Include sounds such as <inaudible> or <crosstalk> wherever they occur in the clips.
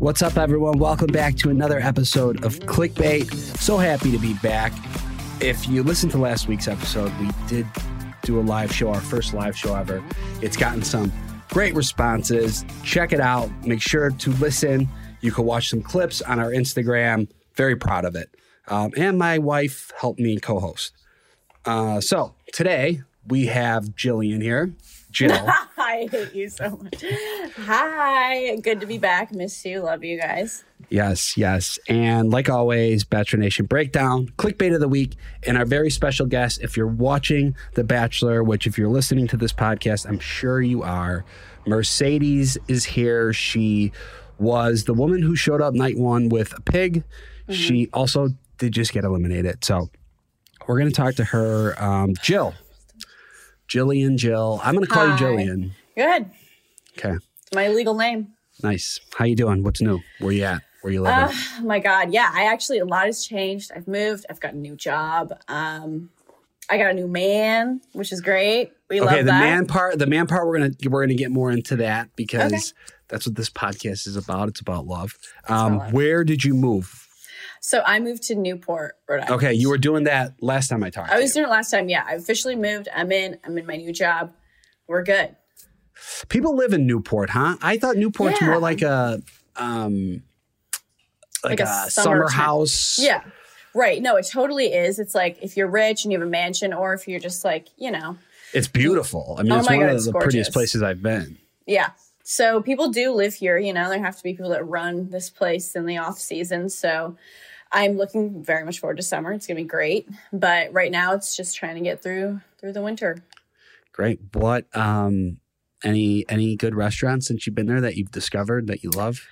What's up, everyone? Welcome back to another episode of Clickbait. So happy to be back. If you listened to last week's episode, we did do a live show, our first live show ever. It's gotten some great responses. Check it out. Make sure to listen. You can watch some clips on our Instagram. Very proud of it. Um, and my wife helped me co host. Uh, so today we have Jillian here. Jill. <laughs> I hate you so much. Hi, good to be back. Miss you. Love you guys. Yes, yes. And like always, Bachelor Nation Breakdown, clickbait of the week, and our very special guest. If you're watching The Bachelor, which if you're listening to this podcast, I'm sure you are, Mercedes is here. She was the woman who showed up night one with a pig. She also did just get eliminated. So we're going to talk to her. Um, Jill. Jillian, Jill. I'm going to call you Hi. Jillian. Good. Okay. It's my legal name. Nice. How you doing? What's new? Where you at? Where you living? Oh my God. Yeah, I actually, a lot has changed. I've moved. I've got a new job. Um, I got a new man, which is great. We okay, love the that. man part, the man part, we're gonna we're gonna get more into that because Okay. that's what this podcast is about. It's about love. Um, about love. Where did you move? So I moved to Newport, Rhode Island. Okay, you were doing that last time I talked. I was doing it last time. Yeah, I officially moved. I'm in. I'm in my new job. We're good. People live in Newport, huh? I thought Newport's Yeah. more like a um, like, Like a a, summer summer house. Yeah. Right. No, it totally is. It's like if you're rich and you have a mansion, or if you're just like, you know, it's beautiful. I mean, Oh it's one God, of the prettiest places I've been. Yeah. So people do live here, you know, there have to be people that run this place in the off season. So I'm looking very much forward to summer. It's going to be great. But right now it's just trying to get through through the winter. Great. What um, any any good restaurants since you've been there that you've discovered that you love?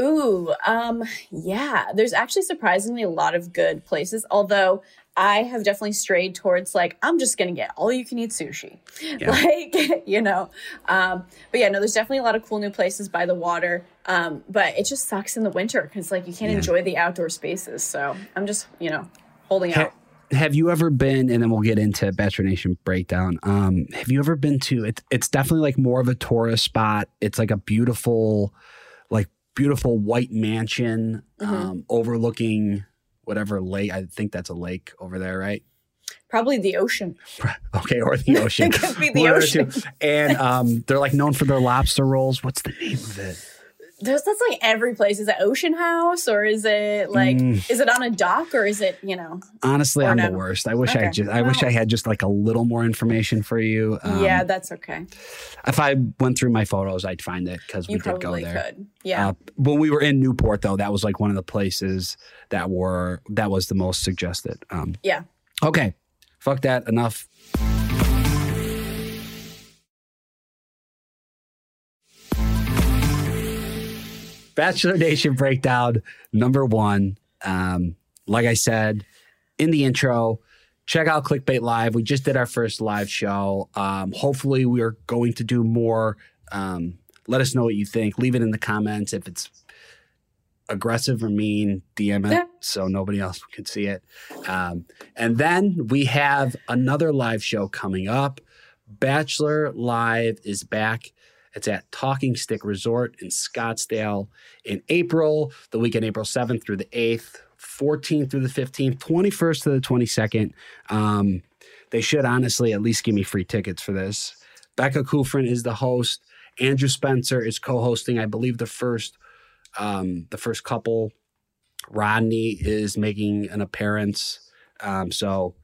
Ooh, um yeah, there's actually surprisingly a lot of good places, although I have definitely strayed towards like I'm just to get all you can eat sushi. Yeah. <laughs> Like, you know. Um but yeah, no there's definitely a lot of cool new places by the water. Um but it just sucks in the winter cuz like you can't Yeah. enjoy the outdoor spaces. So, I'm just, you know, holding Ha- out. have you ever been and then we'll get into bachelor nation breakdown um have you ever been to it, it's definitely like more of a tourist spot it's like a beautiful like beautiful white mansion Mm-hmm. um overlooking whatever lake i think that's a lake over there right? Probably the ocean. okay or the <laughs> ocean. It could be the ocean. and um they're like known for their lobster rolls. What's the name of it There's that's like every place. Is it Ocean House or is it like Mm. is it on a dock or is it, you know? honestly i'm no. the worst i wish i just i wish i had just like a little more information for you um, yeah, that's okay. if i went through my photos i'd find it because we did go there could. Yeah. Uh, when we were in Newport, though, that was like one of the places that were that was the most suggested. Um, yeah. okay, fuck that. Enough. Bachelor Nation breakdown number one. Um, like I said in the intro, check out Clickbait Live. We just did our first live show. Um, hopefully, we are going to do more. Um, let us know what you think. Leave it in the comments if it's aggressive or mean. DM it so nobody else can see it. Um, and then we have another live show coming up. Bachelor Live is back. It's at Talking Stick Resort in Scottsdale in April, the weekend, April 7th through the 8th, 14th through the 15th, 21st to the 22nd. Um, they should honestly at least give me free tickets for this. Becca Kufrin is the host. Andrew Spencer is co-hosting, I believe, the first um, the first couple. Rodney is making an appearance. Um, so,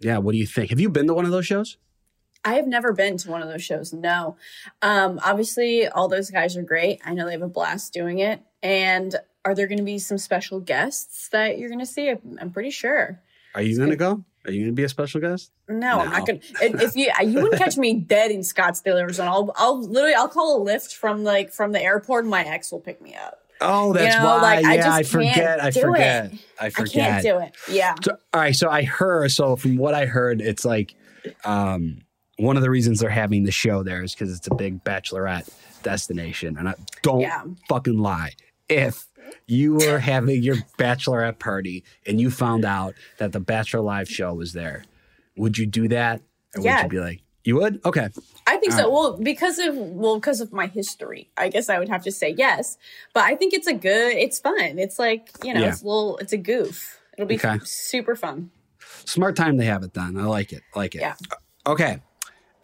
yeah, what do you think? Have you been to one of those shows? I have never been to one of those shows. No. Um, obviously, all those guys are great. I know they have a blast doing it. And are there going to be some special guests that you're going to see? I'm, pretty sure. Are you going to go? Are you going to be a special guest? No, I'm not gonna. If if you you wouldn't catch me <laughs> dead in Scottsdale, Arizona, I'll I'll literally I'll call a Lyft from like from the airport. and My ex will pick me up. Oh, that's know, why. like, I yeah, I, just can't forget. I forget. it. I I can't do it. Yeah. So, all right. So I heard. So from what I heard, it's like um, one of the reasons they're having the show there is because it's a big bachelorette destination. And I don't Yeah. fucking lie. If you were having your bachelorette party and you found out that the Bachelor Live show was there, would you do that? Or Yeah. would you be like, You would? Okay. I think All so. right. Well, because of well, because of my history, I guess I would have to say yes. But I think it's a good. It's fun. It's like you know, Yeah. it's a little. It's a goof. It'll be Okay. super fun. Smart time to have it done. I like it. I like it. Yeah. Okay.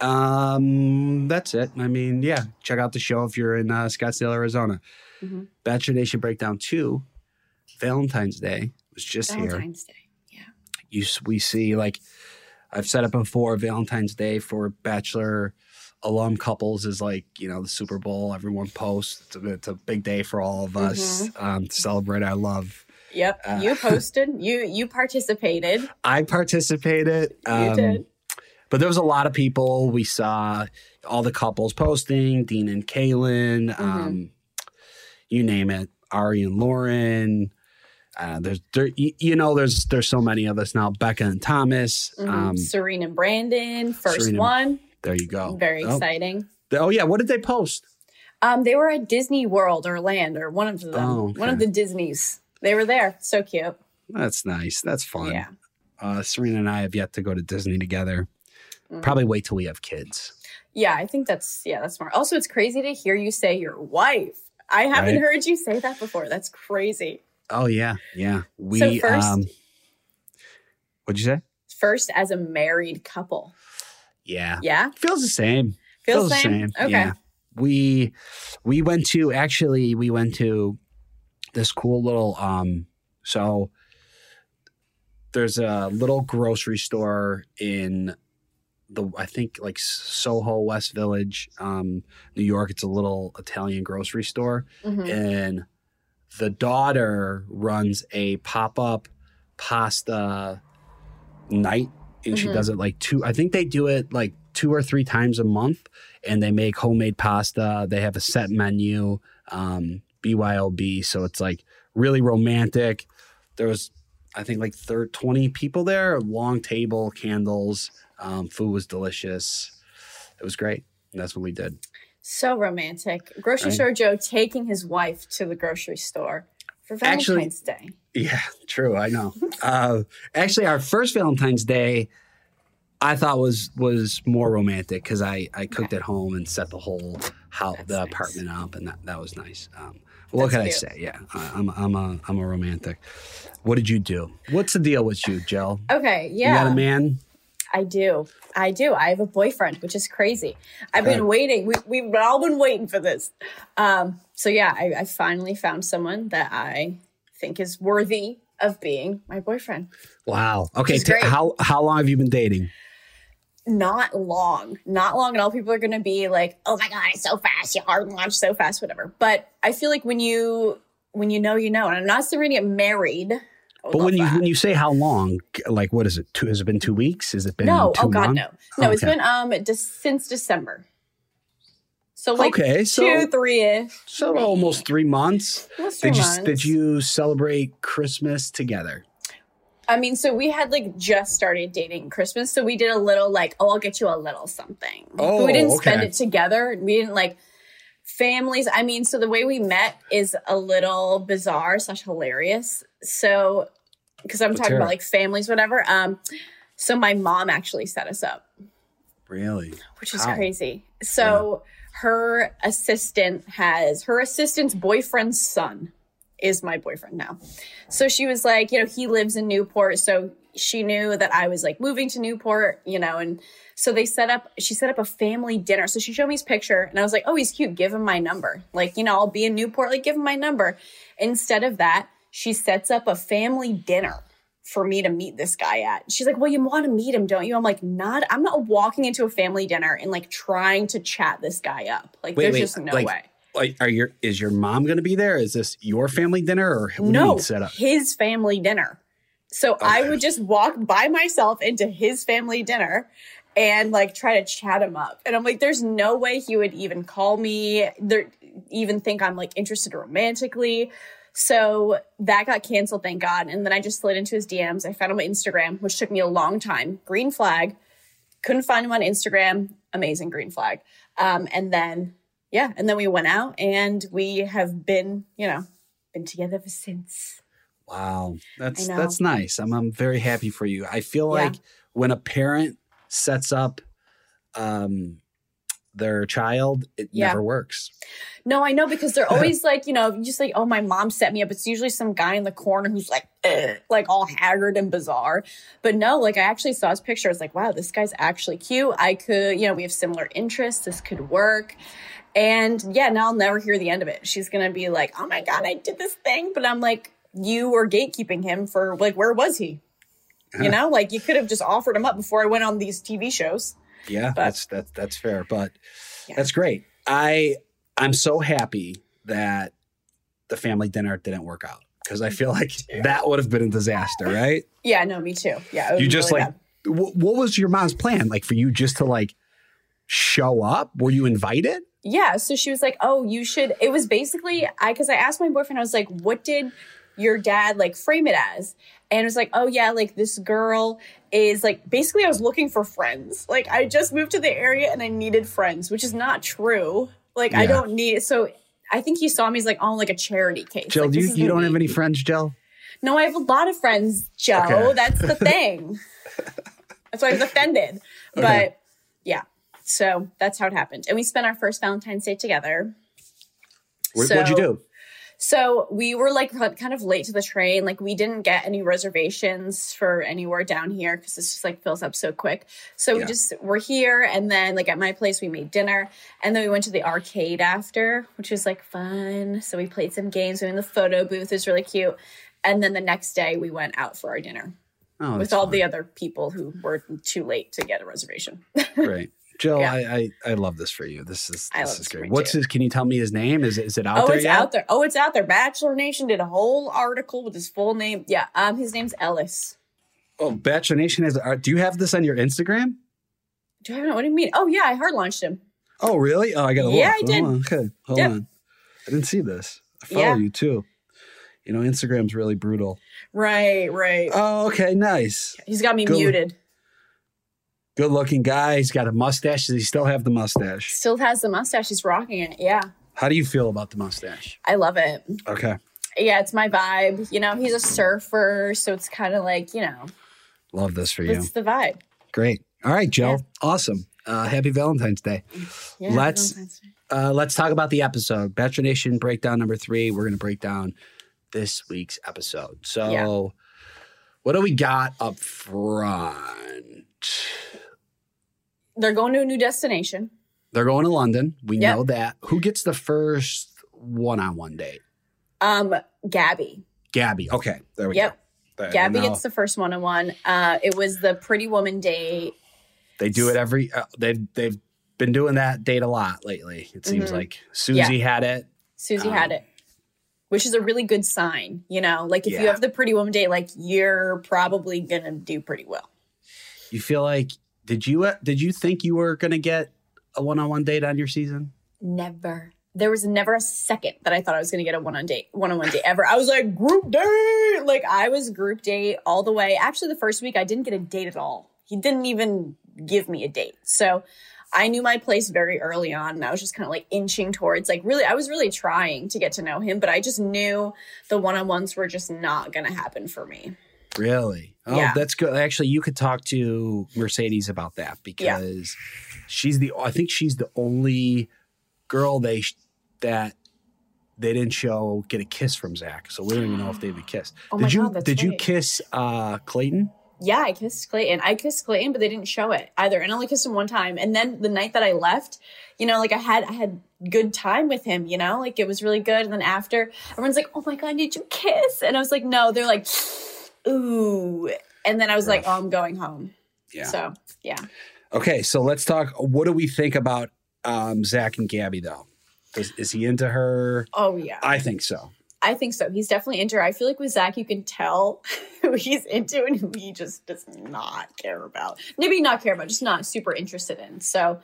Um, that's it. I mean, yeah, check out the show if you're in uh, Scottsdale, Arizona. Mhm. Bachelor Nation Breakdown 2, Valentine's Day was just here. Valentine's Day. Yeah. You we see like I've said it before, Valentine's Day for Bachelor alum couples is like, you know, the Super Bowl. Everyone posts. It's a, it's a big day for all of us um, to celebrate our love. Yep. Uh, you <laughs> posted. You you participated. I participated. You um, did. But there was a lot of people. We saw all the couples posting, Dean and Caelynn, Mm-hmm. um, you name it, Ari and Lauren. Uh, there's there, you, know there's there's so many of us now. Becca and Thomas. Mhm. Um, Serene and Brandon, first Serena- one. there you go. Very oh, exciting. Oh yeah, what did they post? Um, they were at Disney World or Land or one of them. Oh, One of the Disneys. They were there. So cute. That's nice. That's fun. Yeah. Uh, Serena and I have yet to go to Disney together. Mhm. Probably wait till we have kids. Yeah, I think that's yeah, that's smart. Also, it's crazy to hear you say your wife. I haven't Right. heard you say that before. That's crazy. Oh yeah, yeah. We So first- um, what'd you say? First as a married couple. Yeah, Yeah. feels the same. Feels the same? Okay. Yeah. We we went to actually we went to this cool little um so there's a little grocery store in the I think like Soho West Village, um, New York. It's a little Italian grocery store. Mhm. And the daughter runs a pop-up pasta night and she Mhm. does it like two I think they do it like two or three times a month and they make homemade pasta. They have a set menu, um, BYOB. So it's like really romantic. There was, I think, like third 20 people there, long table, candles. Um, food was delicious. It was great. And that's what we did. So romantic. Grocery Right. store Joe taking his wife to the grocery store for Actually- Valentine's Day. Yeah, <laughs> true. I know. uh, actually, our first Valentine's Day, I thought was was more romantic because I I cooked at home and set the whole how That's the nice. apartment up, and that, that was nice. Um, what can I say? Yeah, I, I'm I'm a I'm a romantic. What did you do? What's the deal with you, Jill? Okay, yeah. You got a man? I do. I do. I have a boyfriend, which is crazy. I've been waiting. We, we've all been waiting for this. Um, so, yeah, I, I finally found someone that I think is worthy of being my boyfriend. Wow. Okay. T- how how long have you been dating? Not long, not long at all. People are going to be like, "Oh my god, it's so fast! You hard launch so fast, whatever." But I feel like when you when you know, you know. And I'm not saying we're to get married. Would But when you that. when you say how long, like what is it? Two, has it been two weeks? Has it been no, oh god, months? no, no. it's been um since December. So like Okay, so- two, three ish. So almost three months. Almost Did three you months. did you celebrate Christmas together? I mean, so we had like just started dating Christmas, so we did a little like, oh, I'll get you a little something. But Oh, we didn't spend it together. We didn't like families. I mean, so the way we met is a little bizarre slash hilarious. So because I'm talking about like families, whatever. Um, so my mom actually set us up. Really? which is How? crazy. So her assistant has her assistant's boyfriend's son is my boyfriend now. So she was like, you know, he lives in Newport, so she knew that I was like moving to Newport, you know, and so they set up she set up a family dinner. So she showed me his picture and I was like, "Oh, he's cute. Give him my number." Like, you know, I'll be in Newport, like give him my number. Instead of that, she sets up a family dinner for me to meet this guy at. She's like, "Well, you want to meet him, don't you?" I'm like, "Not. I'm not walking into a family dinner and like trying to chat this guy up. Like, Wait, there's wait, just no like, way." Like, are your is your mom going to be there? Is this your family dinner or what do you No, set up? his family dinner. So I would just walk by myself into his family dinner and like try to chat him up. And I'm like, there's no way he would even call me, there even think I'm like interested romantically. So that got canceled, thank God. And then I just slid into his DMs. I found him on Instagram, which took me a long time. Green flag. Couldn't find him on Instagram. Amazing green flag. Um, and then, yeah, and then we went out and we have been, you know, been together ever since. Wow, that's that's nice. I'm I'm very happy for you. I feel Yeah. like when a parent sets up um, their child, it Yeah. never works. No, I know because they're always <laughs> like, you know, just like, oh, my mom set me up. It's usually some guy in the corner who's like, like all haggard and bizarre. But no, like I actually saw his picture. I was like, wow, this guy's actually cute. I could, you know, we have similar interests. This could work. And yeah, now I'll never hear the end of it. She's gonna be like, oh my god, I did this thing, but I'm like, you were gatekeeping him for like, where was he? You know, like you could have just offered him up before I went on these TV shows. Yeah, that's that's that's fair, but Yeah. that's great. I I'm so happy that the family dinner didn't work out because I feel like that would have been a disaster, right? Yeah, no, me too. Yeah, You just really like what was your mom's plan? Like for you just to like show up? Were you invited? Yeah, so she was like, "Oh, you should." It was basically I because I asked my boyfriend. I was like, "What did your dad like frame it as?" And it was like, "Oh yeah, like this girl is like basically I was looking for friends. Like I just moved to the area and I needed friends, which is not true. Like I don't need so." I think he saw me as like on like a charity case. Jill, like, do you, you don't have any friends, Jill? No, I have a lot of friends, Joe. Okay. <laughs> That's the thing. that's why I was offended. Okay. But yeah, so that's how it happened. And we spent our first Valentine's Day together. What, So- what'd you do? So we were like kind of late to the train. Like we didn't get any reservations for anywhere down here because this just like fills up so quick. So we just were here, and then like at my place we made dinner, and then we went to the arcade after, which was like fun. So we played some games. We were in the photo booth. It was really cute. And then the next day we went out for our dinner Oh, with all fun. the other people who were too late to get a reservation. <laughs> great. Jill, Yeah. I, I I love this for you. This is this is great. What's too. his? Can you tell me his name? Is it is it out oh, there Oh, it's yet? out there. Oh, it's out there. Bachelor Nation did a whole article with his full name. Yeah, um, his name's Ellis. Oh, Bachelor Nation has. Do you have this on your Instagram? Do I have it? what do you mean? Oh yeah, I hard launched him. Oh, really? Oh, I got to Yeah, look. I did. Oh, okay, hold Yep. on. I didn't see this. I follow Yeah. you too. You know, Instagram's really brutal. Right, right. Oh, okay, nice. He's got me muted. Good looking guy. He's got a mustache. Does he still have the mustache? Still has the mustache. He's rocking it. Yeah, How do you feel about the mustache? I love it. Okay, Yeah, it's my vibe. You know, he's a surfer, so it's kind of like you know, love this for you. it's the vibe. Great. All right, Joe. Yeah. Awesome. Uh, happy Valentine's Day. Yeah, Let's- Valentine's Day. Uh, let's talk about the episode. Bachelor Nation breakdown number three. We're going to break down this week's episode. So, Yeah. what do we got up front? They're going to a new destination. They're going to London. We Yep. know that. Who gets the first one on one date? Um, Gabi. Gabi. Okay. There we Yep. go. There, Gabi gets the first one on one. Uh, it was the Pretty Woman date. They do it every. Uh, they've they've been doing that date a lot lately. It seems Mhm. like Susie had it. Susie Um, had it, which is a really good sign. You know, like if you have the Pretty Woman date, like you're probably gonna do pretty well. You feel like did you uh, did you think you were going to get a one on one date on your season? Never. There was never a second that I thought I was going to get a one on date, one on one date ever. I was like group date, like I was group date all the way. Actually, the first week I didn't get a date at all. He didn't even give me a date. So I knew my place very early on, and I was just kind of like inching towards like really. I was really trying to get to know him, but I just knew the one on ones were just not going to happen for me. Really? Oh, Yeah. that's good. Actually, you could talk to Mercedes about that because she's the. I think she's the only girl they that they didn't show get a kiss from Zach. So we don't even know if they even kissed. Oh did you God, did you kiss uh Clayton? Yeah, I kissed Clayton. I kissed Clayton, but they didn't show it either. And I only kissed him one time. And then the night that I left, you know, like I had I had good time with him, you know, like it was really good. And then after, everyone's like, "Oh my god, did you kiss?" And I was like, "No." They're like, "Ooh." And then I was like, "Oh, I'm going home." Yeah. So yeah, Okay, so let's talk. What do we think about um Zach and Gabi though? Does, is he into her? oh yeah, I think so. I think so. He's definitely into her. I feel like with Zach, you can tell <laughs> who he's into and who he just does not care about. Maybe not care about, just not super interested in. So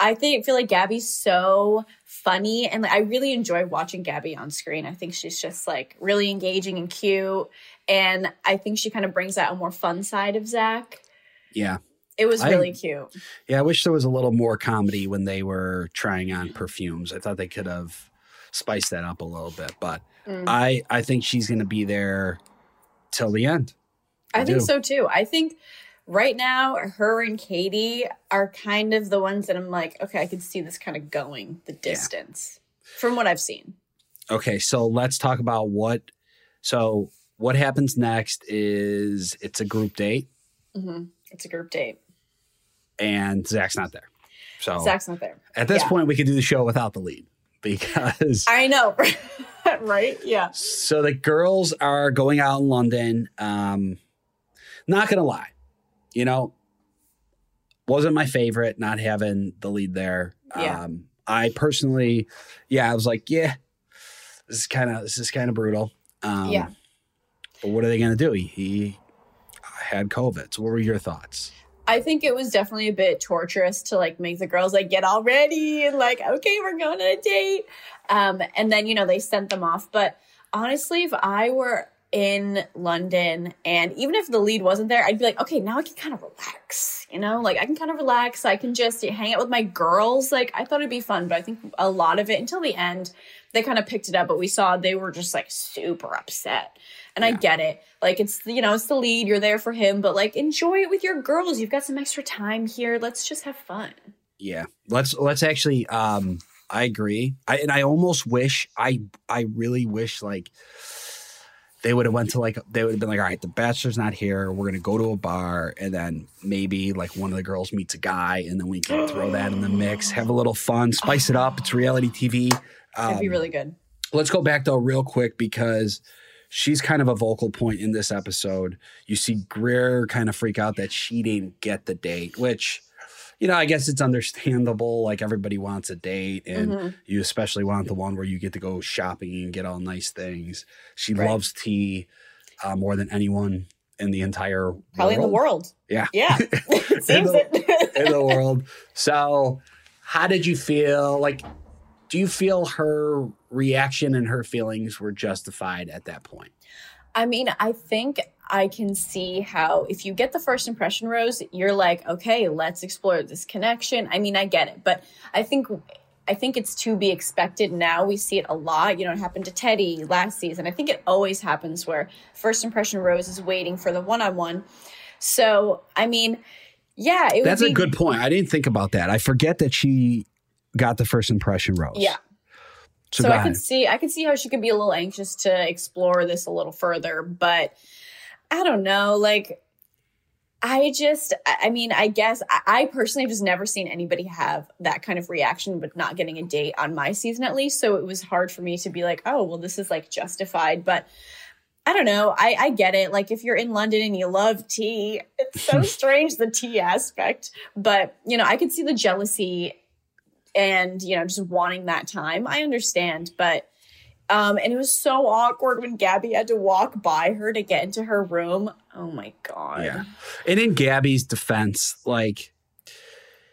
I think feel like Gabi's so funny and like, I really enjoy watching Gabi on screen. I think she's just like really engaging and cute. And I think she kind of brings out a more fun side of Zach. Yeah. It was I- really cute. Yeah, I wish there was a little more comedy when they were trying on perfumes. I thought they could have spiced that up a little bit, but Mm. I I think she's going to be there till the end. I think do. so too. I think right now, her and Kaity are kind of the ones that I'm like, okay, I can see this kind of going the distance from what I've seen. Okay, so let's talk about what. So what happens next is it's a group date, hmm It's a group date. and Zach's not there. So Zach's not there. at this yeah. point, we could do the show without the lead <laughs> because. I know, <laughs> right? Yeah. so the girls are going out in London. Um, not gonna lie, you know, wasn't my favorite not having the lead there. Yeah. Um, I personally, yeah, I was like, yeah, this is kind of this is kind of brutal. Um, Yeah. But what are they gonna do? He, he had COVID. So what were your thoughts? I think it was definitely a bit torturous to like make the girls like get all ready and like, okay, we're going on a date. Um, and then, you know, they sent them off. But honestly, if I were in London and even if the lead wasn't there, I'd be like, okay, now I can kind of relax, you know, like I can kind of relax. I can just hang out with my girls. Like I thought it'd be fun, but I think a lot of it until the end, they kind of picked it up, but we saw they were just like super upset. And I get it. Like it's you know, it's the lead, you're there for him, but like enjoy it with your girls. You've got some extra time here. Let's just have fun. Yeah, let's let's actually. Um, I agree. I and I almost wish I I really wish like they would have went to like they would have been like, all right, the bachelor's not here. We're gonna go to a bar, and then maybe like one of the girls meets a guy, and then we can throw that in the mix, have a little fun, spice it up. It's reality TV. It'd be Um, really good. Let's go back though real quick because she's kind of a vocal point in this episode. You see Greer kind of freak out that she didn't get the date, which you know, I guess it's understandable. Like everybody wants a date, and Mhm. you especially want the one where you get to go shopping and get all nice things. She Right. loves tea uh, more than anyone in the entire Probably in the world. Yeah. Yeah. <laughs> it seems the- it. in the <laughs> world. So, how did you feel? Like, do you feel her reaction and her feelings were justified at that point? I mean, I think I can see how if you get the first impression rose, you're like, okay, let's explore this connection. I mean, I get it, but I think I think it's to be expected now. We see it a lot. You know, it happened to Teddi last season. I think it always happens where first impression rose is waiting for the one-on-one. So, I mean, yeah, it That's would a good point. I didn't think about that. I forget that she got the first impression rose. Yeah. So, so I could see I could see how she could be a little anxious to explore this a little further, but I don't know. Like, I just, I mean, I guess I, I personally have just never seen anybody have that kind of reaction, but not getting a date on my season at least. So it was hard for me to be like, oh, well, this is like justified, but. I don't know. I, I get it. Like if you're in London and you love tea, it's so <laughs> strange the tea aspect. But you know, I could see the jealousy and you know just wanting that time i understand but um and it was so awkward when gabi had to walk by her to get into her room oh my god Yeah. And in Gabi's defense, like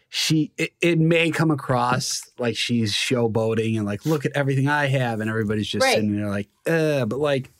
she it, it may come across like she's showboating and like look at everything I have and everybody's just Right. sitting there like, uh, but like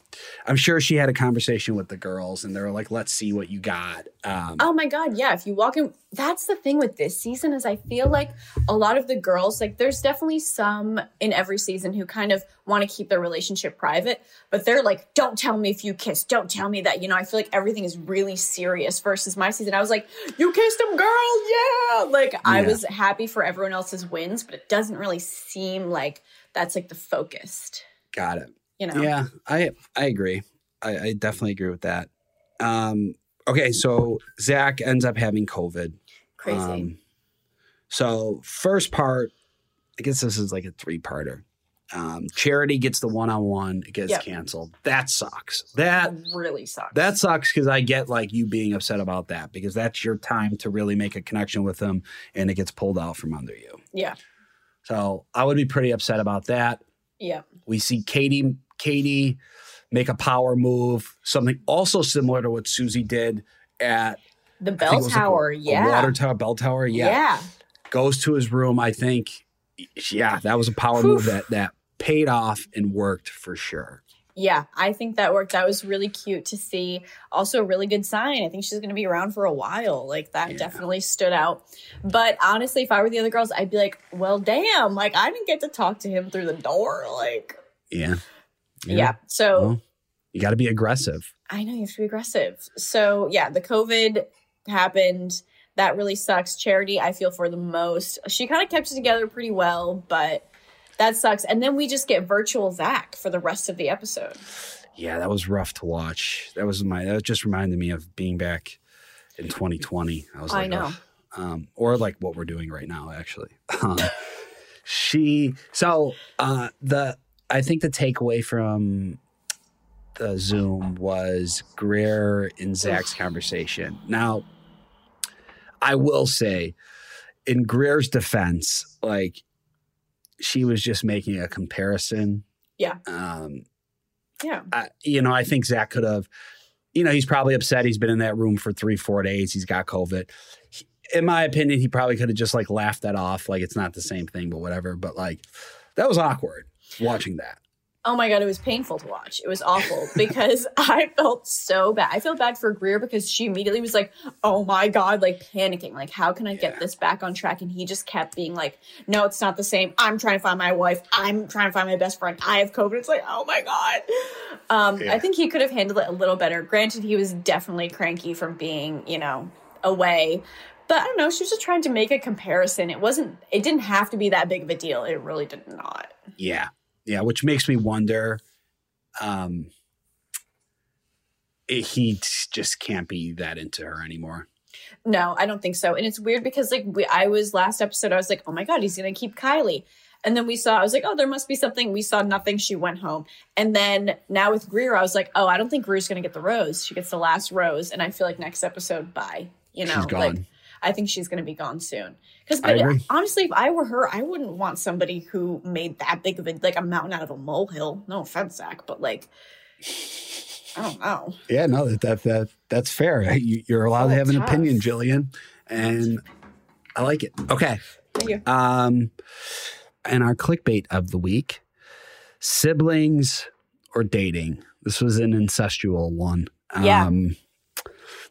I'm sure she had a conversation with the girls and they're like, let's see what you got. Um oh my god yeah if you walk in that's the thing with this season is i feel like a lot of the girls like there's definitely some in every season who kind of want to keep their relationship private but they're like don't tell me if you kiss don't tell me that you know i feel like everything is really serious versus my season i was like you kissed him girl yeah like i was happy for everyone else's wins but it doesn't really seem like that's like the focused got it. You know Yeah, I I agree. I, I definitely agree with that. Um okay, so Zach ends up having COVID. crazy Um, so first part, I guess this is like a three parter. Um, Charity gets the one on one, it gets Yep. canceled. That sucks. That really sucks that sucks because I get like you being upset about that because that's your time to really make a connection with them and it gets pulled out from under you. yeah So I would be pretty upset about that. yeah We see Kaity Kaity make a power move, something also similar to what Susie did at the I think it bell like a- tower a yeah water tower, bell tower. yeah goes to his room. I think, yeah, that was a power Whew. move that that paid off and worked for sure. Yeah, I think that worked. That was really cute to see. Also, a really good sign. I think she's going to be around for a while. Like, that Yeah. definitely stood out. But honestly, if I were the other girls, I'd be like, well, damn, like, I didn't get to talk to him through the door. Like, Yeah, yeah. So, Well, you got to be aggressive. I know you have to be aggressive. So, yeah, the COVID happened. That really sucks. Charity, I feel for the most. She kind of kept it together pretty well, but that sucks. And then we just get virtual Zach for the rest of the episode. Yeah, that was rough to watch. That was my. That just reminded me of being back in 2020. I was like, I know. Um, or like what we're doing right now, actually. <laughs> Um, she. So uh, the. I think the takeaway from the Zoom was Greer and Zach's conversation. Now, I will say, in Greer's defense, like she was just making a comparison. Yeah. Um, Yeah. I, you know, I think Zach could have, you know, he's probably upset. He's been in that room for three, four days. He's got COVID. He- in my opinion, he probably could have just like laughed that off. Like it's not the same thing, but whatever. But like that was awkward watching that. Oh my god, it was painful to watch. It was awful <laughs> because I felt so bad. I felt bad for Greer because she immediately was like, "Oh my god," like panicking, like, "How can I get this back on track?" And he just kept being like, "No, it's not the same. I'm trying to find my wife. I'm trying to find my best friend. I have COVID." It's like, "Oh my god." Um, Yeah. I think he could have handled it a little better. Granted, he was definitely cranky from being, you know, away. But I don't know. She was just trying to make a comparison. It wasn't. It didn't have to be that big of a deal. It really did not. Yeah. Yeah. Which makes me wonder. Um, it- he just can't be that into her anymore. No, I don't think so. And it's weird because like we, I was last episode, I was like, oh my god, he's gonna keep Kylee. And then we saw, I was like, oh, there must be something. We saw nothing. She went home. And then now with Greer, I was like, oh, I don't think Greer's gonna get the rose. She gets the last rose, and I feel like next episode, bye. You know, like I think she's gonna be gone soon. Because honestly, if I were her, I wouldn't want somebody who made that big of a like a mountain out of a molehill. No offense, Zach, but like, I don't know. Yeah, no, that that, that that's fair. You, you're allowed to Oh, have an tough. opinion, Jillian, and I like it. Okay, Thank you. um, and our clickbait of the week: siblings or dating. This was an incestual one. Yeah. Um,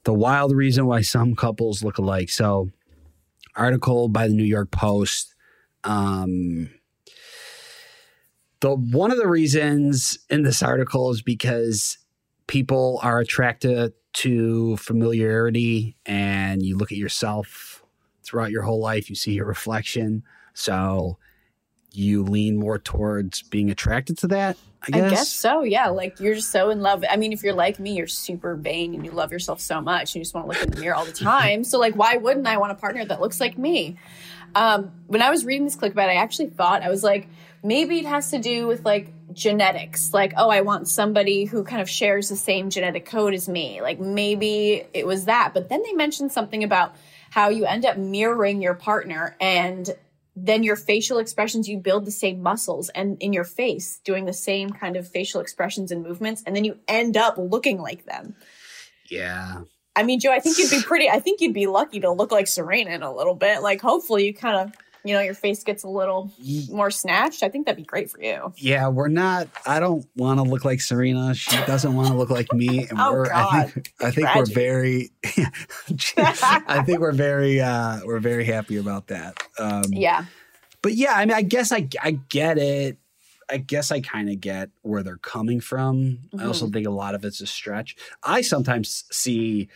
the wild reason why some couples look alike. So, article by the New York Post. Um, the one of the reasons in this article is because people are attracted to familiarity and you look at yourself throughout your whole life you see your reflection so you lean more towards being attracted to that i guess, I guess so. Yeah, like you're just so in love. I mean, if you're like me, you're super vain and you love yourself so much. And you just want to look in the mirror all the <laughs> time. so, like, why wouldn't I want a partner that looks like me? Um, when I was reading this clickbait, I actually thought I was like, maybe it has to do with like genetics. Like, oh, I want somebody who kind of shares the same genetic code as me. Like, maybe it was that. But then they mentioned something about how you end up mirroring your partner and then your facial expressions you build the same muscles and in your face doing the same kind of facial expressions and movements and then you end up looking like them. Yeah. I mean joe i think you'd be pretty i think you'd be lucky to look like serena in a little bit. Like hopefully you kind of you know your face gets a little more snatched i think that'd be great for you yeah we're not i don't want to look like serena she doesn't want to look like me <laughs> and Oh, we're i God. think i think we're very <laughs> i think we're very uh we're very happy about that um yeah but yeah, I mean, I guess I I get it. I guess I kind of get where they're coming from. I Mm-hmm. also think a lot of it's a stretch. I sometimes see,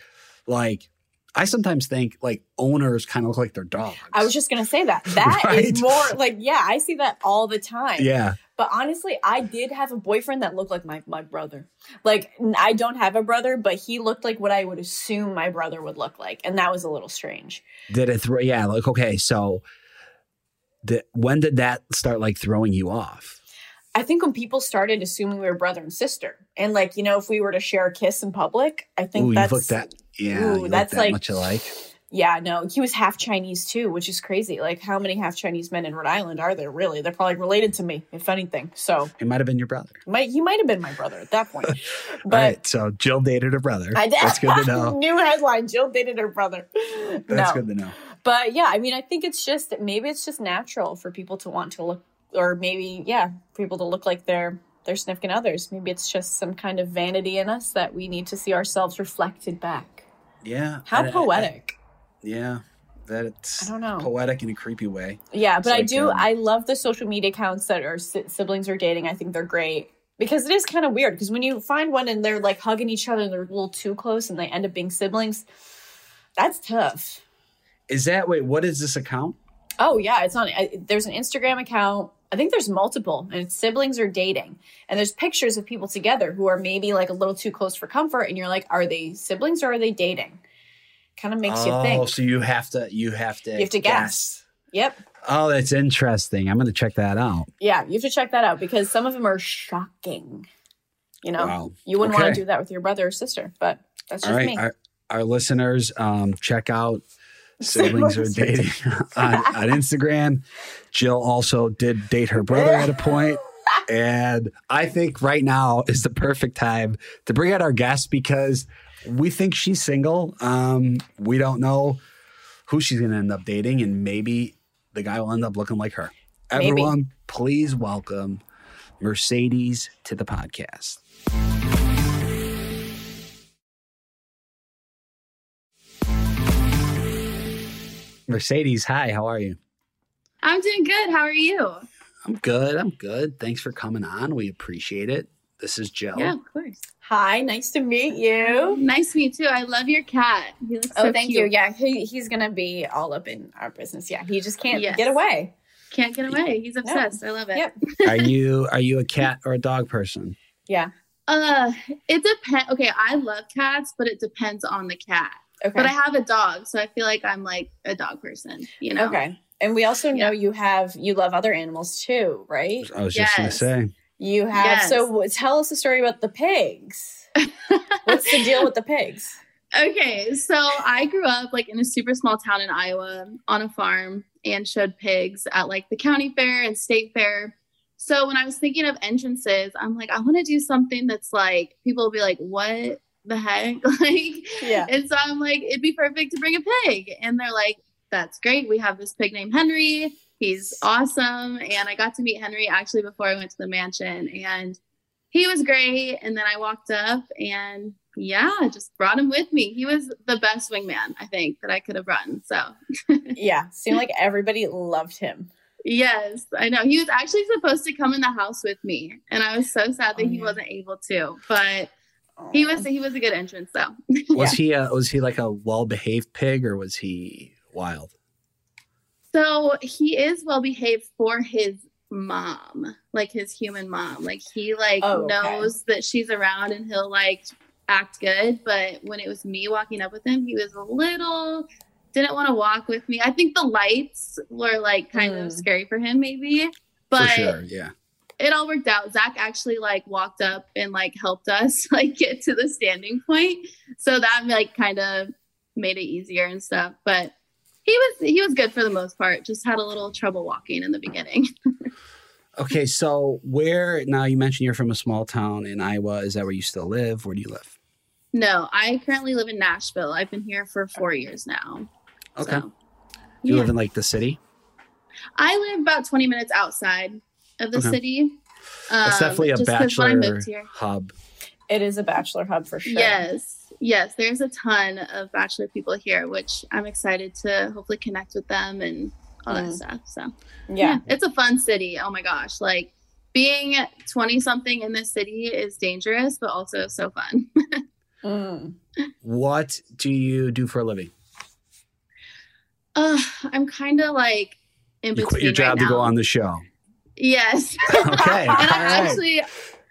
like, I sometimes think like owners kind of look like their dogs. i was just gonna say that That <laughs> is Right? more like yeah i see that all the time yeah, But honestly, I did have a boyfriend that looked like my, my brother. Like, I don't have a brother, but he looked like what I would assume my brother would look like. And that was a little strange. did it throw? Yeah, like okay, so. The, when did that start like throwing you off? I think when people started assuming we were brother and sister, and like, you know, if we were to share a kiss in public, I think Ooh, you that's. look that. Yeah, Ooh, you that's that like- much alike. Yeah, no, he was half Chinese too, which is crazy. Like, how many half Chinese men in Rhode Island are there really? They're probably related to me, if anything. So, It might have been your brother. might, he might have been my brother at that point. <laughs> But. All right, so Jill dated her brother. I. That's good to <laughs> know. New headline: Jill dated her brother. That's no. good to know. But yeah, I mean, I think it's just maybe it's just natural for people to want to look, or maybe yeah, people to look like their their significant others. Maybe it's just some kind of vanity in us that we need to see ourselves reflected back. Yeah. How I- poetic! Yeah, that it's I don't know. poetic in a creepy way. yeah, but I do. um, I love the social media accounts that are si- siblings are dating. I think they're great because it is kind of weird. Because when you find one and they're like hugging each other and they're a little too close and they end up being siblings. That's tough. Is that wait? What is this account? Oh yeah, it's on. I, there's an Instagram account. I think there's multiple, and siblings are dating, and there's pictures of people together who are maybe like a little too close for comfort, and you're like, are they siblings or are they dating? Kind of makes oh, you think. Oh, so you have to you have to You have to guess. Yep. Oh, that's interesting. I'm going to check that out. Yeah, you have to check that out because some of them are shocking. You know, Wow. you wouldn't want to do that with your brother or sister, but that's just All right, me. our, our listeners, um, check out siblings are dating <laughs> on, on Instagram. Jill also did date her brother at a point, and I think right now is the perfect time to bring out our guest because we think she's single. Um, we don't know who she's going to end up dating, and maybe the guy will end up looking like her. Maybe. Everyone, please welcome Mercedes to the podcast. Mercedes, hi, how are you? I'm doing good. How are you? I'm good. I'm good. Thanks for coming on. We appreciate it. This is Jill. Yeah, of course. Hi, nice to meet you. Nice to meet you. I love your cat. He looks Oh, so thank cute. you. Yeah, he, he's gonna be all up in our business. Yeah, he just can't Yes. get away. Can't get away. He's obsessed. I love it. Yep. <laughs> Are you are you a cat or a dog person? Yeah. Uh, it depends. Okay, I love cats, but it depends on the cat. Okay. But I have a dog, so I feel like I'm like a dog person. You know? Okay. And we also know you have you love other animals too, right? I was just gonna Yes. say. You have. Yes. So w- tell us a story about the pigs. <laughs> What's the deal with the pigs? Okay, so I grew up like in a super small town in Iowa on a farm and showed pigs at like the county fair and state fair. So when I was thinking of entrances, I'm like, I want to do something that's like people will be like, "What the heck?" <laughs> like, Yeah. and so I'm like, it'd be perfect to bring a pig, and they're like, "That's great. We have this pig named Henry. He's awesome." And I got to meet Henry actually before I went to the mansion, and he was great. And then I walked up and yeah, just brought him with me. He was the best wingman, I think, that I could have brought. So, <laughs> Yeah. Seemed like everybody loved him. yes, I know. He was actually supposed to come in the house with me, and I was so sad that Oh, he yeah. wasn't able to. But he was he was a good entrance though. Was he a was he like a well behaved pig or was he wild? So he is well behaved for his mom, like his human mom. Like he like Oh, okay. knows that she's around and he'll like act good. But when it was me walking up with him, he was a little didn't want to walk with me. I think the lights were like kind Mm. of scary for him, maybe. But For sure, yeah. It all worked out. Zach actually like walked up and like helped us <laughs> like get to the standing point. So that like kind of made it easier and stuff. But he was he was good for the most part. Just had a little trouble walking in the beginning. <laughs> Okay, so where now you mentioned you're from a small town in Iowa. Is that where you still live? Where do you live? no, I currently live in Nashville. I've been here for four years now. Okay. So, you yeah. live in like the city? I live about 20 minutes outside of the Okay. city. It's Um, definitely a just 'cause when I bachelor moved here- hub. It is a bachelor hub for sure. Yes, yes. There's a ton of bachelor people here, which I'm excited to hopefully connect with them and all that Mm. stuff. So Yeah. it's a fun city. Oh my gosh, like being 20 something in this city is dangerous, but also so fun. <laughs> Mm. What do you do for a living? Uh, I'm kind of like in You between. quit your job right to go on the show. Yes, <laughs> Okay. and all I right. actually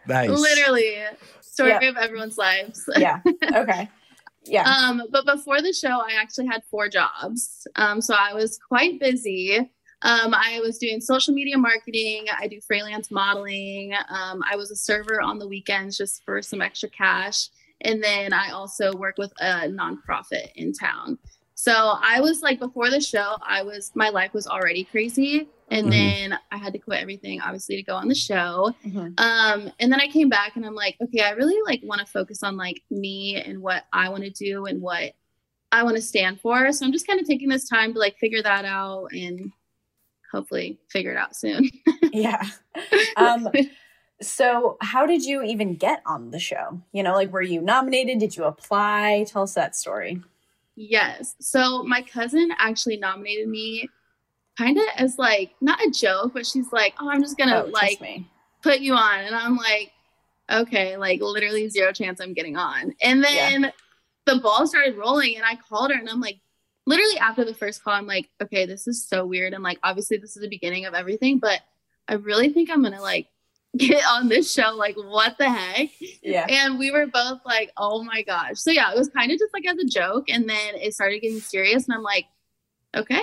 nice. literally story Yeah. of everyone's lives. <laughs> Yeah. Okay. Yeah. Um, but before the show, I actually had four jobs. Um, so I was quite busy. Um, I was doing social media marketing. I do freelance modeling. Um, I was a server on the weekends just for some extra cash. And then I also work with a nonprofit in town. So I was like, before the show, I was, my life was already crazy. And Mhm. then I had to quit everything, obviously, to go on the show. Mhm. Um, and then I came back and I'm like, okay, I really like want to focus on like me and what I want to do and what I want to stand for. So I'm just kind of taking this time to like figure that out and hopefully figure it out soon. <laughs> Yeah. Um, so, how did you even get on the show? You know, like, were you nominated? Did you apply? Tell us that story. yes. So my cousin actually nominated me kind of as like not a joke, but she's like, oh, I'm just gonna Oh, like put you on. And I'm like, okay, like literally zero chance I'm getting on. And then the ball started rolling and I called her and I'm like, literally after the first call, I'm like, okay, this is so weird. And like, obviously, this is the beginning of everything, but I really think I'm gonna like <laughs> get on this show. Like, what the heck? Yeah. And we were both like, oh my gosh. So yeah, it was kind of just like as a joke. And then it started getting serious. And I'm like, okay,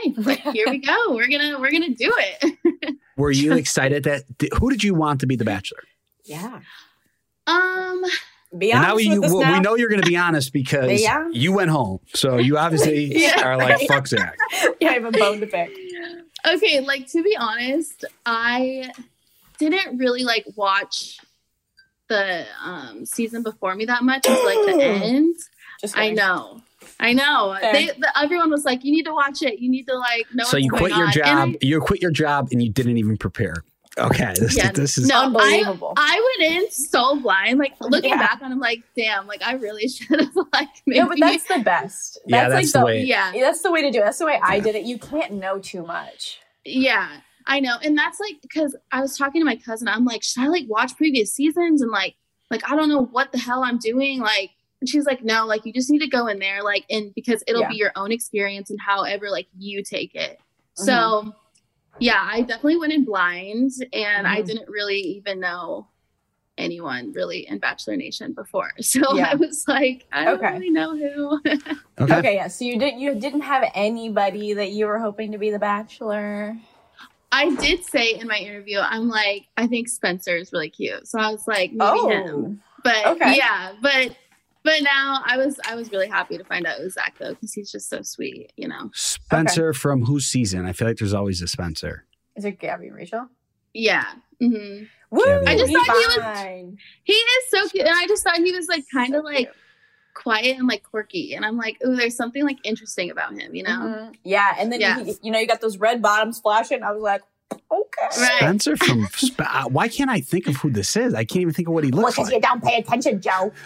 here we go. We're gonna we're gonna do it. <laughs> Were you excited that who did you want to be the bachelor? Yeah. um Be And now you, with us well, now. we know you're going to be honest because Yeah. you went home. So you obviously <laughs> Yeah. are like, fuck Zach. <laughs> yeah, I have a bone to pick. okay, like to be honest, I didn't really like watch the um season before me that much until like the <clears throat> end. Just I know. I know. They, the, everyone was like, "You need to watch it. You need to like know." So what's you going quit your on." job. And I- you quit your job and you didn't even prepare. Okay. This, Yeah, this is no, Unbelievable. I went in so blind. Like looking Yeah. back on, I'm like, damn. Like I really <laughs> should have like maybe. No, but that's the best. Yeah, That's, that's like the way- yeah, That's the way to do it. That's the way I did it. You can't know too much. yeah. I know, and that's like because I was talking to my cousin. I'm like, should I like watch previous seasons and like, like I don't know what the hell I'm doing. Like, and she's like, no, like you just need to go in there, like, and because it'll Yeah. be your own experience and however like you take it. So, yeah, I definitely went in blind, and I Mhm. didn't really even know anyone really in Bachelor Nation before. <laughs> So Yeah. I was like, I don't Okay. really know who. <laughs> okay. Okay, yeah. So you didn't you didn't have anybody that you were hoping to be the bachelor. I did say in my interview, I'm like, I think Spencer is really cute. So I was like, maybe him. But Oh, okay. yeah, but but now I was I was really happy to find out it was Zach though because he's just so sweet, you know. Spencer from whose season? I feel like there's always a Spencer. Is it Gabby and Rachel? Yeah. Mm-hmm. Woo! Gabby. I just thought he was- He is so cute, and I just thought he was like kind of like quiet and like quirky, and I'm like, oh, there's something like interesting about him, you know? Mhm. Yeah, and then Yeah. You, you know you got those red bottoms flashing. I was like, okay. Right. Spencer from. Sp- uh, why can't I think of who this is? I can't even think of what he Well, like. because you don't pay attention, Joe. <laughs>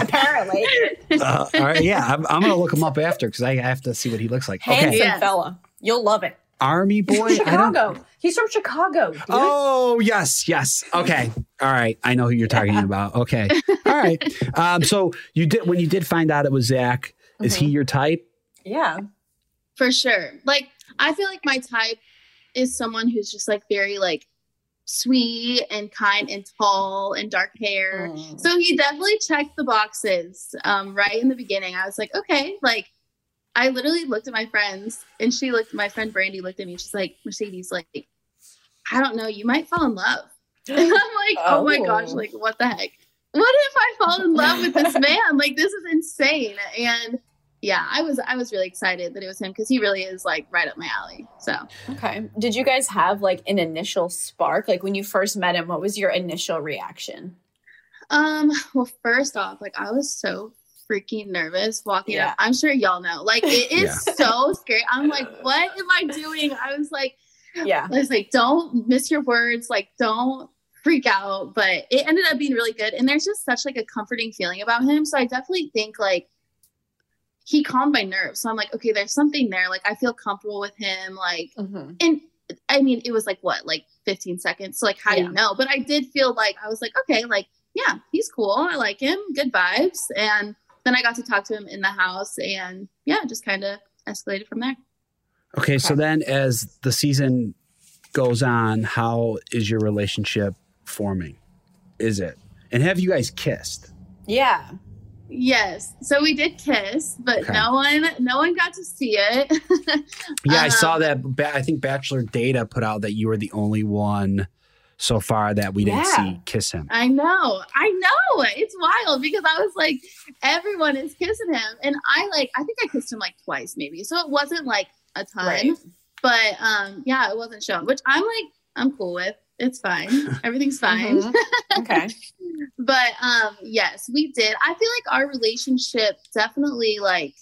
Apparently, Uh, all right, yeah, I'm, I'm gonna look him up after because I have to see what he looks like. handsome Okay, Yeah. fella. You'll love it. Army boy. Chicago. He's from Chicago. Dude. Oh yes, yes. Okay, all right. I know who you're talking about. Okay, all right. Um, so you did when you did find out it was Zach. Is he your type? Yeah. For sure. Like I feel like my type is someone who's just like very like sweet and kind and tall and dark hair. Mm. So he definitely checked the boxes um, right in the beginning. I was like, okay, like I literally looked at my friends and she looked, my friend Brandy looked at me. She's like, Mercedes, like, I don't know, you might fall in love. <laughs> And I'm like, oh, my Oh. gosh, like, what the heck? What if I fall in love with this <laughs> man? Like, this is insane. And yeah, I was, I was really excited that it was him because he really is like right up my alley. So Okay. Did you guys have like an initial spark? Like when you first met him, what was your initial reaction? Um, well, first off, like I was so freaking nervous walking Yeah. up. I'm sure y'all know. Like it is so scary. I'm like, what am I doing? I was like, Yeah. I was like, don't miss your words, like don't freak out. But it ended up being really good. And there's just such like a comforting feeling about him. So I definitely think like he calmed my nerves. So I'm like, okay, there's something there. Like I feel comfortable with him. Like Mhm. and I mean, it was like what, like 15 seconds. So like, how do you know? But I did feel like I was like, okay, like, yeah, he's cool. I like him. Good vibes. And then I got to talk to him in the house, and yeah, just kind of escalated from there. Okay, so then as the season goes on, how is your relationship forming? Is it? And have you guys kissed? Yeah. Yes. So we did kiss, but Okay. no one, no one got to see it. <laughs> Yeah, I saw Um, that. Ba- I think Bachelor Data put out that you were the only one so far that we didn't Yeah. see kiss him. I know. I know. It's wild because I was like, everyone is kissing him. And I like, I think I kissed him like twice maybe. So it wasn't like a ton. Right. But um, yeah, it wasn't shown, which I'm like, I'm cool with. It's fine. <laughs> Everything's fine. Mhm. Okay. <laughs> But um, yes, we did. I feel like our relationship definitely like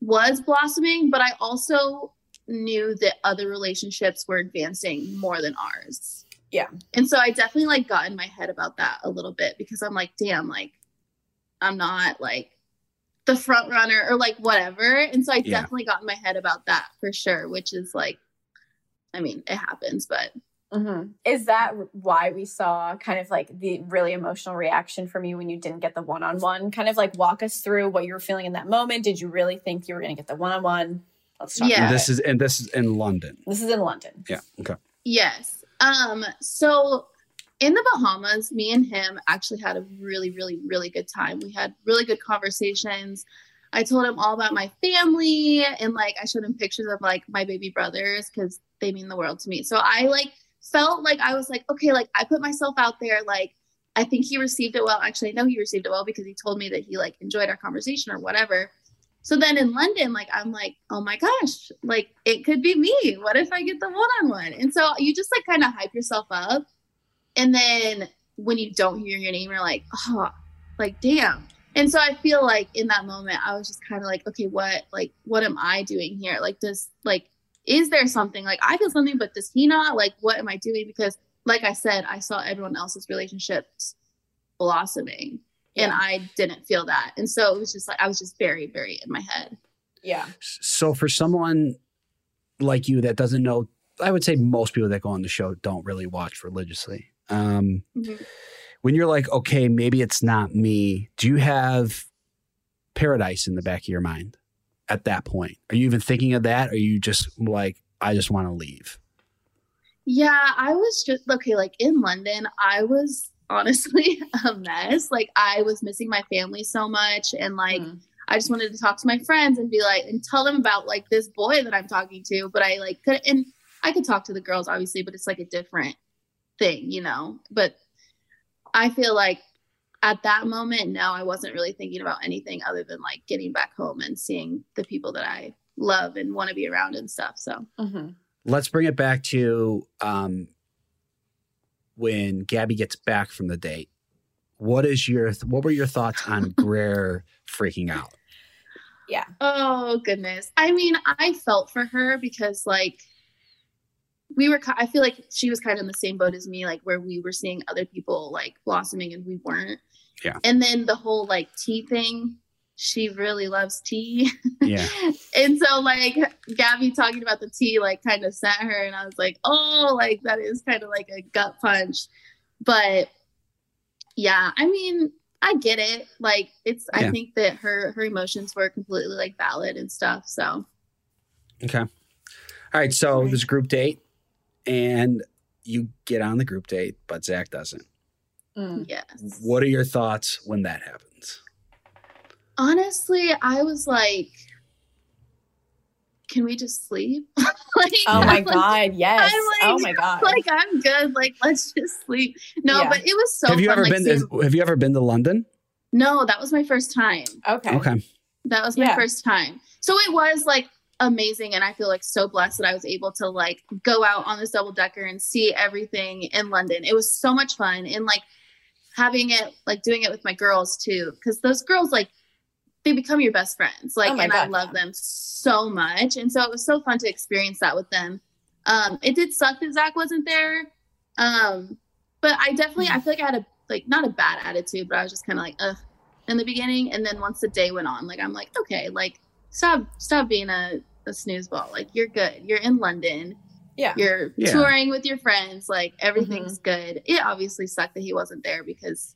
was blossoming, but I also knew that other relationships were advancing more than ours. Yeah. And so I definitely like got in my head about that a little bit because I'm like, damn, like I'm not like the front runner or like whatever. And so I Yeah. definitely got in my head about that for sure, which is like I mean, it happens, but Mm-hmm. Is that why we saw kind of like the really emotional reaction from you when you didn't get the one on one? Kind of like walk us through what you were feeling in that moment. Did you really think you were going to get the one on one? Let's talk. Yeah. this it. is and this is in London. this is in London. Yeah. Okay. Yes. Um, so in the Bahamas, me and him actually had a really, really, really good time. We had really good conversations. I told him all about my family and like I showed him pictures of like my baby brothers because they mean the world to me. So I like felt like I was like, okay, like I put myself out there. Like I think he received it well. Actually, I know he received it well because he told me that he like enjoyed our conversation or whatever. So then in London, like I'm like, oh my gosh, like it could be me. What if I get the one on one? And so you just like kind of hype yourself up. And then when you don't hear your name, you're like, oh, like damn. And so I feel like in that moment, I was just kind of like, okay, what like what am I doing here? Like, does like is there something like I feel something, but does he not? Like, what am I doing? Because like I said, I saw everyone else's relationships blossoming and I didn't feel that. And so it was just like I was just very, very in my head. Yeah. So for someone like you that doesn't know, I would say most people that go on the show don't really watch religiously. Um, Mhm. when you're like, okay, maybe it's not me. Do you have paradise in the back of your mind at that point? Are you even thinking of that? Or are you just like, I just want to leave? Yeah, I was just okay. Like in London, I was honestly <laughs> a mess. Like I was missing my family so much, and like Mm. I just wanted to talk to my friends and be like and tell them about like this boy that I'm talking to. But I like could and I could talk to the girls obviously, but it's like a different thing, you know. But I feel like at that moment, no, I wasn't really thinking about anything other than like getting back home and seeing the people that I love and want to be around and stuff. So Mhm. Let's bring it back to um, when Gabi gets back from the date. What is your what were your thoughts on <laughs> Greer freaking out? Yeah. Oh goodness. I mean, I felt for her because like we were I feel like she was kind of in the same boat as me like where we were seeing other people like blossoming and we weren't. Yeah. And then the whole like tea thing, she really loves tea. Yeah. <laughs> and so like Gabi talking about the tea like kind of sent her and I was like, "Oh, like that is kind of like a gut punch." But yeah, I mean, I get it. Like it's Yeah. I think that her her emotions were completely like valid and stuff. So Okay. All right. So there's group date, and you get on the group date, but Zach doesn't. Mm. yes. What are your thoughts when that happens? Honestly, I was like, can we just sleep? <laughs> like, Oh my like, god, yes. I'm like- oh my god. Like I'm good. Like let's just sleep. No, Yeah. but it was so. have you fun, ever like, been? seeing- have you ever been to London? No, that was my first time. okay. Okay. That was my Yeah. first time. So it was like amazing and I feel like so blessed that I was able to like go out on this double decker and see everything in London. It was so much fun and like having it like doing it with my girls too cuz those girls like they become your best friends. Like Oh and I love them so much and so it was so fun to experience that with them. Um it did suck that Zach wasn't there. Um but I definitely I feel like I had a like not a bad attitude, but I was just kind of like ugh in the beginning and then once the day went on like i'm like okay like stop stop being a, a snooze ball like you're good you're in london Yeah. you're Yeah. touring with your friends like everything's mm-hmm. good it obviously sucked that he wasn't there because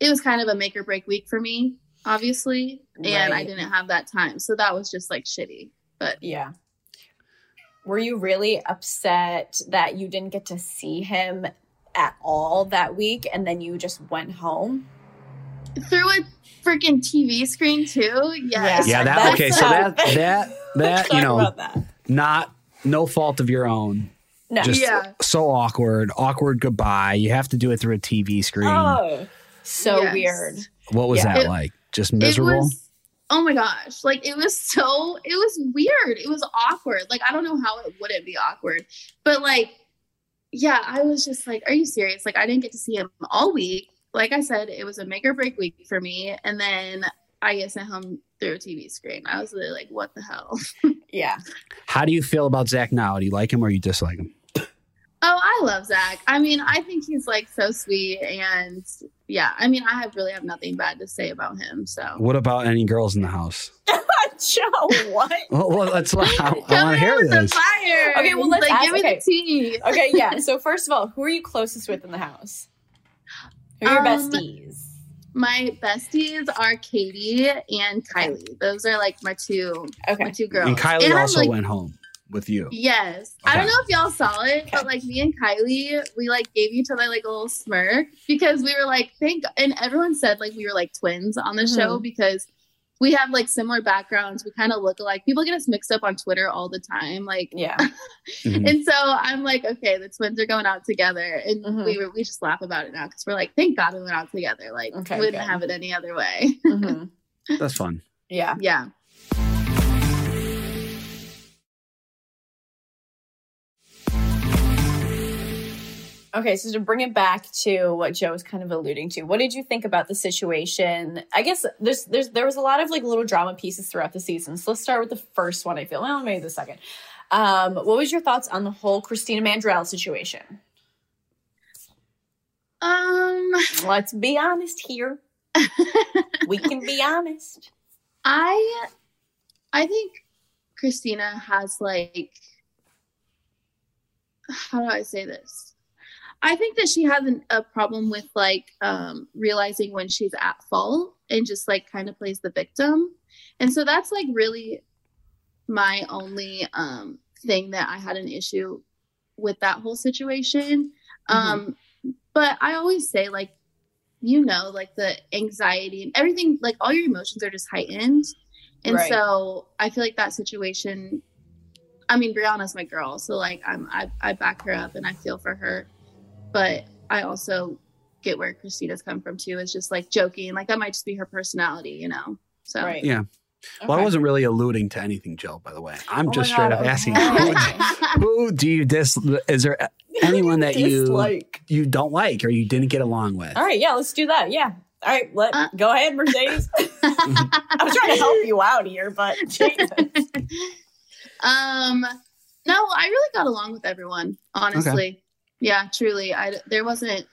it was kind of a make or break week for me obviously and i didn't have that time so that was just like shitty but Yeah. Were you really upset that you didn't get to see him at all that week and then you just went home? through a freaking tv screen too yes Yeah. That okay. So that that that <laughs> you know that. not no fault of your own. No. Just Yeah. so awkward. Awkward goodbye. You have to do it through a TV screen. oh, so Yes. weird. what was yeah. that It- like? Just It miserable. was, oh my gosh. Like it was so it was weird. It was awkward. Like I don't know how it wouldn't be awkward. But like yeah, I was just like, are you serious? Like I didn't get to see him all week. Like I said, it was a make or break week for me. And then I get sent home through a TV screen. I was really like, what the hell? <laughs> Yeah. How do you feel about Zach now? Do you like him or you dislike him? Oh, I love Zach. I mean, I think he's like so sweet and yeah, I mean, I have really have nothing bad to say about him. So What about any girls in the house? <laughs> Joe, what? Well, well let's. I, I want to hear in with the this. fire. Okay, well, let's like, ask- give me okay. the tea. Okay, yeah. <laughs> So first of all, who are you closest with in the house? Who are your Um, besties? My besties are Kaity and Kylee. Those are like my two Okay. my two girls. And Kylee I'm, also like, went home with you. Yes. I don't know if y'all saw it, Okay. but like me and Kylee, we like gave each other like a little smirk because we were like, thank and everyone said like we were like twins on the show mm-hmm. because we have like similar backgrounds. We kind of look alike. People get us mixed up on Twitter all the time. Like Yeah. <laughs> Mhm. and so I'm like, okay, the twins are going out together. And Mhm. we were we just laugh about it now because we're like, thank God we went out together. Like Okay, we wouldn't good. have it any other way. Mhm. <laughs> That's fun. Yeah. yeah. Okay, so to bring it back to what Joe was kind of alluding to, what did you think about the situation? I guess there's there's there was a lot of like little drama pieces throughout the season. So let's start with the first one. I feel well, maybe the second. Um, what was your thoughts on the whole Christina Mandrell situation? Um Let's be honest here. <laughs> We can be honest. I I think Christina has like how do I say this? I think that she has an, a problem with like um realizing when she's at fault and just like kind of plays the victim. And so that's like really my only um thing that I had an issue with that whole situation. Um but I always say like you know like the anxiety and everything like all your emotions are just heightened and Right. so i feel like that situation i mean brianna's my girl so like i'm I, I back her up and i feel for her but i also get where christina's come from too is just like joking like that might just be her personality you know so Right. Yeah. Well, I wasn't really alluding to anything, Jill, By the way, I'm Oh just my straight God, up asking <laughs> okay. who, <laughs> who do you dis? Is there anyone that you Dislike. you don't like or you didn't get along with? All right, yeah, let's do that. Yeah. All right, let Uh, go ahead, Mercedes. <laughs> I'm trying to help you out here, but Jesus. um no i really got along with everyone honestly yeah truly i there wasn't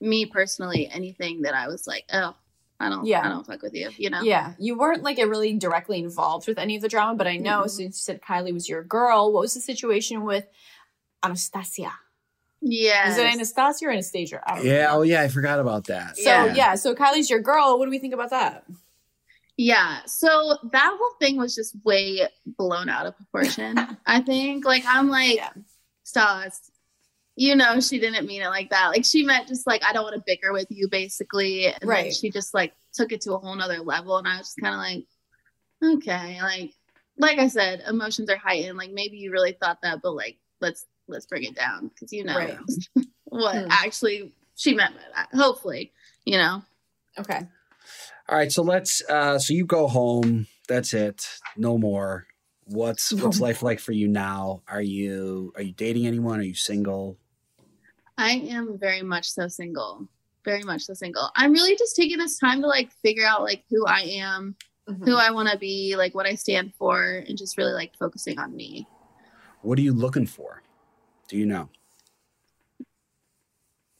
me personally anything that i was like oh i don't Yeah. i don't fuck with you you know Yeah, you weren't like really directly involved with any of the drama, but I know Mhm. since you said Kylee was your girl, what was the situation with Anastasia? yeah Is it Anastasia or Anastasia? Yeah. know. Oh, yeah. I forgot about that. So yeah. so Kylee's your girl. What do we think about that? yeah so that whole thing was just way blown out of proportion <laughs> i think like i'm like Yeah. Stas, you know she didn't mean it like that like she meant just like i don't want to bicker with you basically and then Right. she just like took it to a whole nother level and i was just kind of like okay like like i said emotions are heightened like maybe you really thought that but like let's let's bring it down because you know Right. <laughs> what Hmm. actually she meant by that hopefully you know Okay. All right. So let's. uh So you go home. That's it. No more. What's <laughs> what's life like for you now? Are you are you dating anyone? Are you single? I am very much so single. Very much so single. I'm really just taking this time to like figure out like who I am, Mhm. who I want to be, like what I stand for, and just really like focusing on me. What are you looking for? Do you know?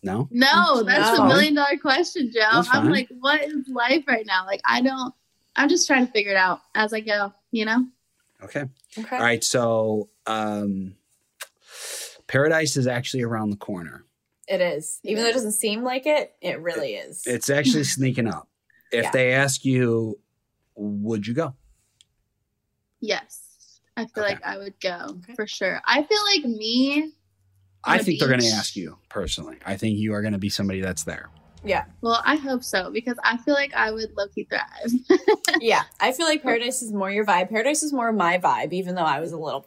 No. No, that's That's a fine. million dollar question, Joe. That's I'm fine. like, what is life right now? Like, I don't, I'm just trying to figure it out as I go, you know? Okay. Okay. All right. So, um, paradise is actually around the corner. It is. Even though it doesn't seem like it, it really is. It's actually <laughs> sneaking up. If Yeah. they ask you, would you go? Yes. I feel Okay. like I would go Okay. for sure. I feel like me, I On a think they're going to ask you personally. I think you are going to be somebody that's there. yeah. well, I hope so because I feel like I would low key thrive. Yeah. <laughs> I feel like Paradise is more your vibe. Paradise is more my vibe, even though I was a little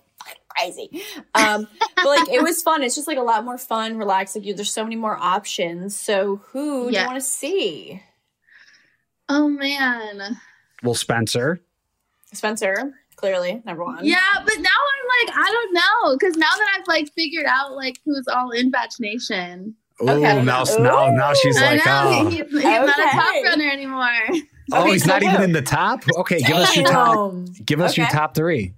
crazy. Um, but like it was fun. It's just like a lot more fun, relaxed. Like you, there's so many more options. So who do you want to see? oh man. Well, Spencer. Spencer, clearly number one. Yeah, but now I'm like, I don't know, because now that I've like figured out like who's all in Bach Nation, Oh, Okay. now, now, now she's I like, know oh, he's, he's not a top runner anymore. oh, Okay, he's not even in the top. Okay, give us your top. Damn. Give us your top three.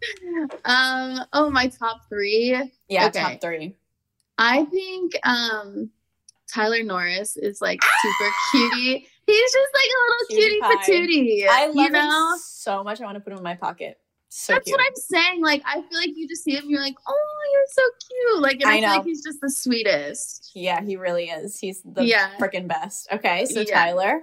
Um, oh, my top three. Yeah, Okay. top three. I think um Tyler Norris is like super cutie. He's just like a little Cutie cutie pie. patootie. I love you know? him so much. I want to put him in my pocket. So That's cute. what I'm saying. Like, I feel like you just see him, you're like, oh, you're so cute. Like, I I, feel know. like he's just the sweetest. Yeah, he really is. He's the Yeah. freaking best. Okay, so Yeah. Tyler.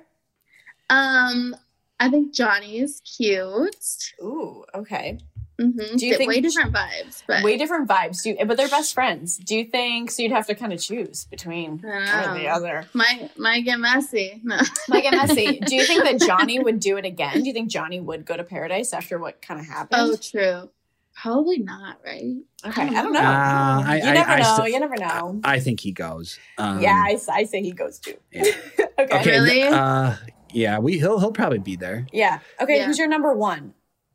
Um, I think Johnny's cute. Ooh, okay. Mm-hmm. Do you think- way different vibes? But Way different vibes, do but they're best friends. Do you think so? You'd have to kind of choose between one or the other. might might get messy. No. <laughs> Like and messy. <laughs> Do you think that Johnny would do it again? Do you think Johnny would go to paradise after what kind of happened? oh, true. Probably not, right? okay. I don't know. Uh, I- you I- never I know. st- you never know. I think he goes. Um, yeah, I, I say he goes too. Yeah. <laughs> okay. Okay. Really? Uh, yeah, we he'll he'll probably be there. Yeah. Okay. Yeah. Who's your number one?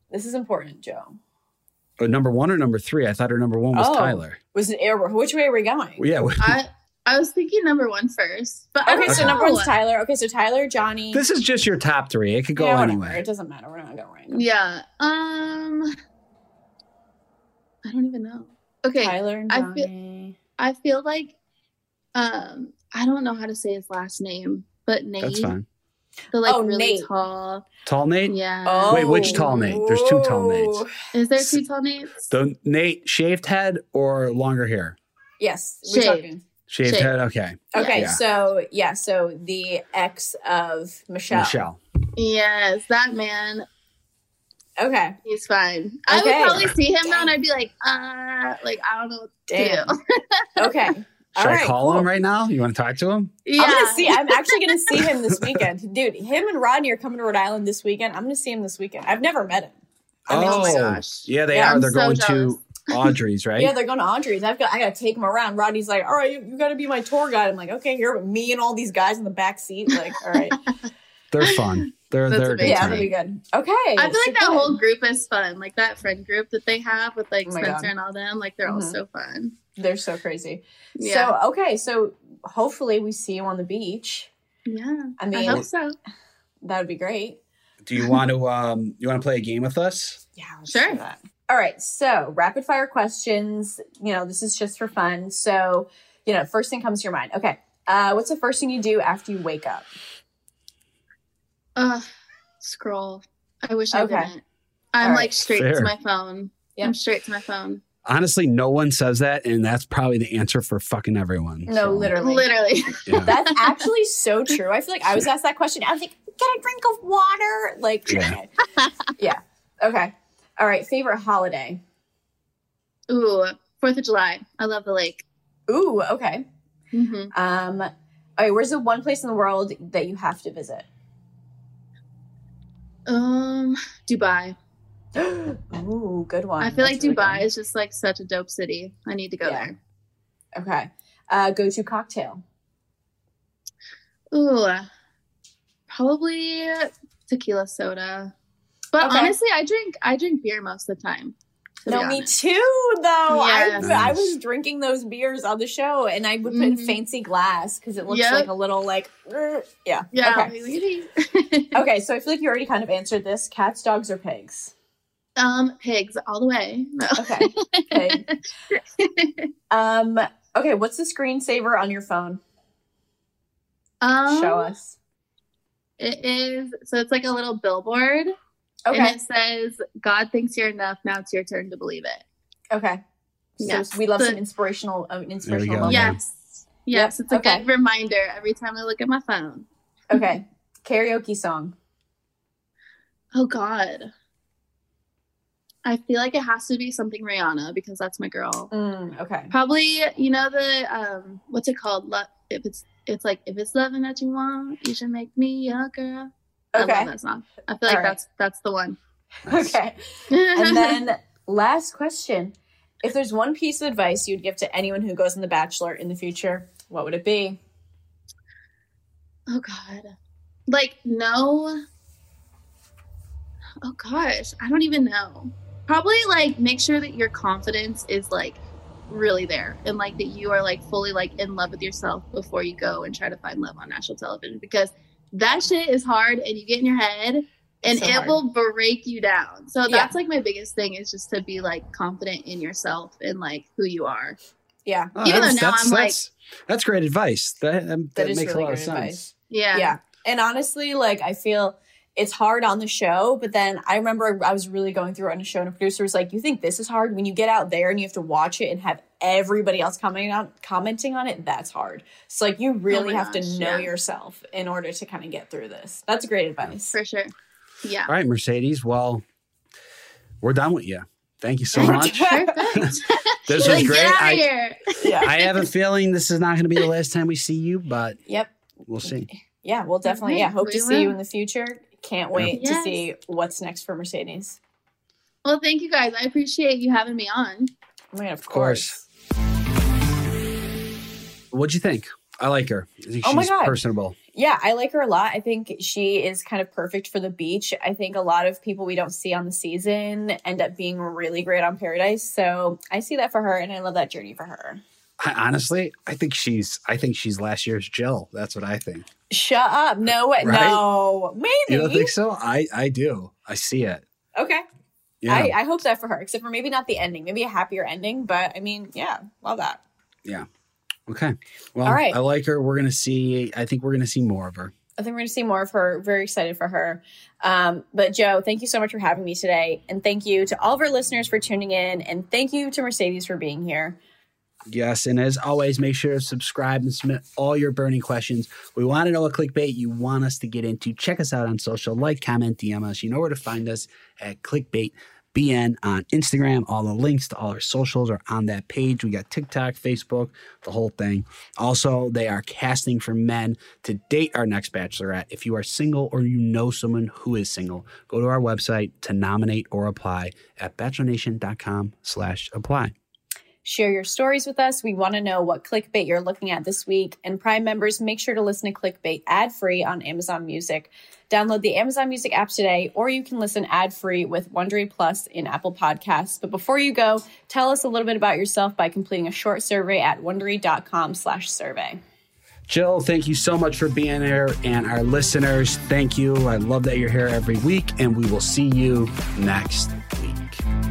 This is important, Joe. Oh, number one or number three? I thought her number one was Oh. Tyler. Was it air? Which way are we going? Well, yeah. I I was thinking number one first, but Okay, don't so number know. one's Tyler. Okay, so Tyler, Johnny. This is just your top three. It could go Yeah, anywhere. It doesn't matter. We're not going random. Yeah. Um. I don't even know. Okay, Tyler and I feel- Johnny. I feel like, um, I don't know how to say his last name, but Nate, That's fine. The like Oh, really Nate. tall. Tall Nate. Yeah. Wait, which tall Nate? There's two tall Nates. Is there two tall Nates? The Nate shaved head or longer hair? Yes, we're Shaved. talking. Shaved Shaved. head. Okay. Okay, Yeah. so yeah, so the ex of Michelle. Michelle. Yes, that man. Okay, He's fine. I would probably see him though, and I'd be like, uh, like I don't know what to damn. do. Okay, <laughs> Should All I call cool. him right now? You want to talk to him? Yeah. I'm gonna see. I'm actually gonna see him this <laughs> weekend, dude. Him and Rodney are coming to Rhode Island this weekend. I'm gonna see him this weekend. I've never met him. I mean, Oh my oh, gosh. Yeah, they Yeah, are. I'm They're so going jealous. to <laughs> Audrey's, right? Yeah, they're going to Audrey's. I've got. I gotta take him around. Rodney's like, all right, you, you got to be my tour guide. I'm like, okay, here, with me and all these guys in the back seat. Like, all right, <laughs> They're fun. They're That's they're a good yeah, time. that'll be good. Okay, I feel like that so whole group is fun. Like that friend group that they have with like Oh Spencer God. and all them. Like they're all Mhm. so fun. They're so crazy. Yeah. So okay, so hopefully we see you on the beach. yeah. I I, mean, hope so. that would be great. Do you want to um you want to play a game with us? Yeah, let's Sure. do that. All right, so rapid fire questions. You know, this is just for fun. So, you know, first thing comes to your mind. Okay, uh, what's the first thing you do after you wake up? Uh, scroll. I wish I Okay. didn't. I'm All like straight Fair. to my phone. Yeah. I'm straight to my phone. Honestly, no one says that, and that's probably the answer for fucking everyone. No, So, literally. Literally. <laughs> Yeah. That's actually so true. I feel like I was asked that question. I was like, "Get a drink of water." Like, Yeah. <laughs> yeah. Okay. All right. Favorite holiday? Ooh, Fourth of July. I love the lake. Ooh. Okay. hmm Um. All right. Where's the one place in the world that you have to visit? Um, Dubai. Ooh, good one. I feel like really Dubai good. is just like such a dope city. I need to go Yeah. Okay. Uh, go to cocktail. Ooh, probably tequila soda. But Okay. honestly, I drink I drink beer most of the time. No, me honest. too. Though Yes. I, I was drinking those beers on the show, and I would put in Mhm. fancy glass because it looks Yep. like a little like er, yeah. Yeah. Okay. <laughs> Okay. So I feel like you already kind of answered this. Cats, dogs, or pigs? um, pigs all the way. No. Okay. <laughs> Um. Okay. What's the screensaver on your phone? um, Show us. It is so it's like a little billboard, and it says, "God thinks you're enough. Now it's your turn to believe it." Okay. So we love The- some inspirational, um, inspirational go. moments. Yeah. Yes. Yes, it's a Okay. good reminder every time I look at my phone. Okay. Karaoke song. Oh God. I feel like it has to be something Rihanna because that's my girl. Mm, okay. Probably, you know the um what's it called? Lo- if it's it's like if it's loving that you want, you should make me your girl. I love that song. I feel like right. that's that's the one. <laughs> Okay. And <laughs> then last question. If there's one piece of advice you'd give to anyone who goes on The Bachelor in the future, what would it be? oh God. Like no Oh gosh, I don't even know. Probably like make sure that your confidence is like really there and like that you are like fully like in love with yourself before you go and try to find love on national television because that shit is hard and you get in your head and So it hard. will break you down. So Yeah. that's like my biggest thing is just to be like confident in yourself and like who you are. Yeah. Oh, Even though that's- now that's- I'm like- that's- That's great advice. That um, that, that is makes really a lot great of sense. advice. Yeah. Yeah. And honestly, like I feel it's hard on the show, but then I remember I was really going through it on a show and a producer was like, You think this is hard? When you get out there and you have to watch it and have everybody else commenting on commenting on it, that's hard. So like you oh really my have gosh, to know yeah. yourself in order to kind of get through this. That's great advice. For sure. Yeah. All right, Mercedes. Well, we're done with you. Thank you so much. you. Perfect. <laughs> This Like, was great. Get out I, here. yeah. I have a feeling this is not going to be the last time we see you, but Yep. we'll see. Yeah, we'll definitely yeah, hope we to see you in the future. Can't wait to Yes. see what's next for Mercedes. Well, thank you guys. I appreciate you having me on. My god, of, Of course. What'd you think? I like her. I think Oh my she's God. personable. Yeah, I like her a lot. I think she is kind of perfect for the beach. I think a lot of people we don't see on the season end up being really great on Paradise. So I see that for her and I love that journey for her. I, honestly, I think she's. I think she's last year's Jill. That's what I think. Shut up. No way. Right? No. Maybe. You don't think so? I I do. I see it. Okay. Yeah. I, I hope that for her, except for maybe not the ending, maybe a happier ending. But I mean, yeah, love that. yeah. Okay. Well, All right. I like her. We're gonna see. I think we're gonna see more of her. I think we're going to see more of her. Very excited for her. Um, but Joe, thank you so much for having me today. And thank you to all of our listeners for tuning in. And thank you to Mercedes for being here. Yes, and as always, make sure to subscribe and submit all your burning questions. We want to know what clickbait you want us to get into. Check us out on social, like, comment, DM us. You know where to find us at clickbait BN on Instagram. All the links to all our socials are on that page. We got TikTok, Facebook, the whole thing. Also, they are casting for men to date our next bachelorette. If you are single or you know someone who is single, go to our website to nominate or apply at bachelornation.com slash apply. Share your stories with us. We want to know what clickbait you're looking at this week. And Prime members, make sure to listen to clickbait ad free on Amazon Music. Download the Amazon Music app today, or you can listen ad free with Wondery Plus in Apple Podcasts. But before you go, tell us a little bit about yourself by completing a short survey at wondery.com slash survey. Jill, thank you so much for being here. And our listeners, thank you. I love that you're here every week, and we will see you next week.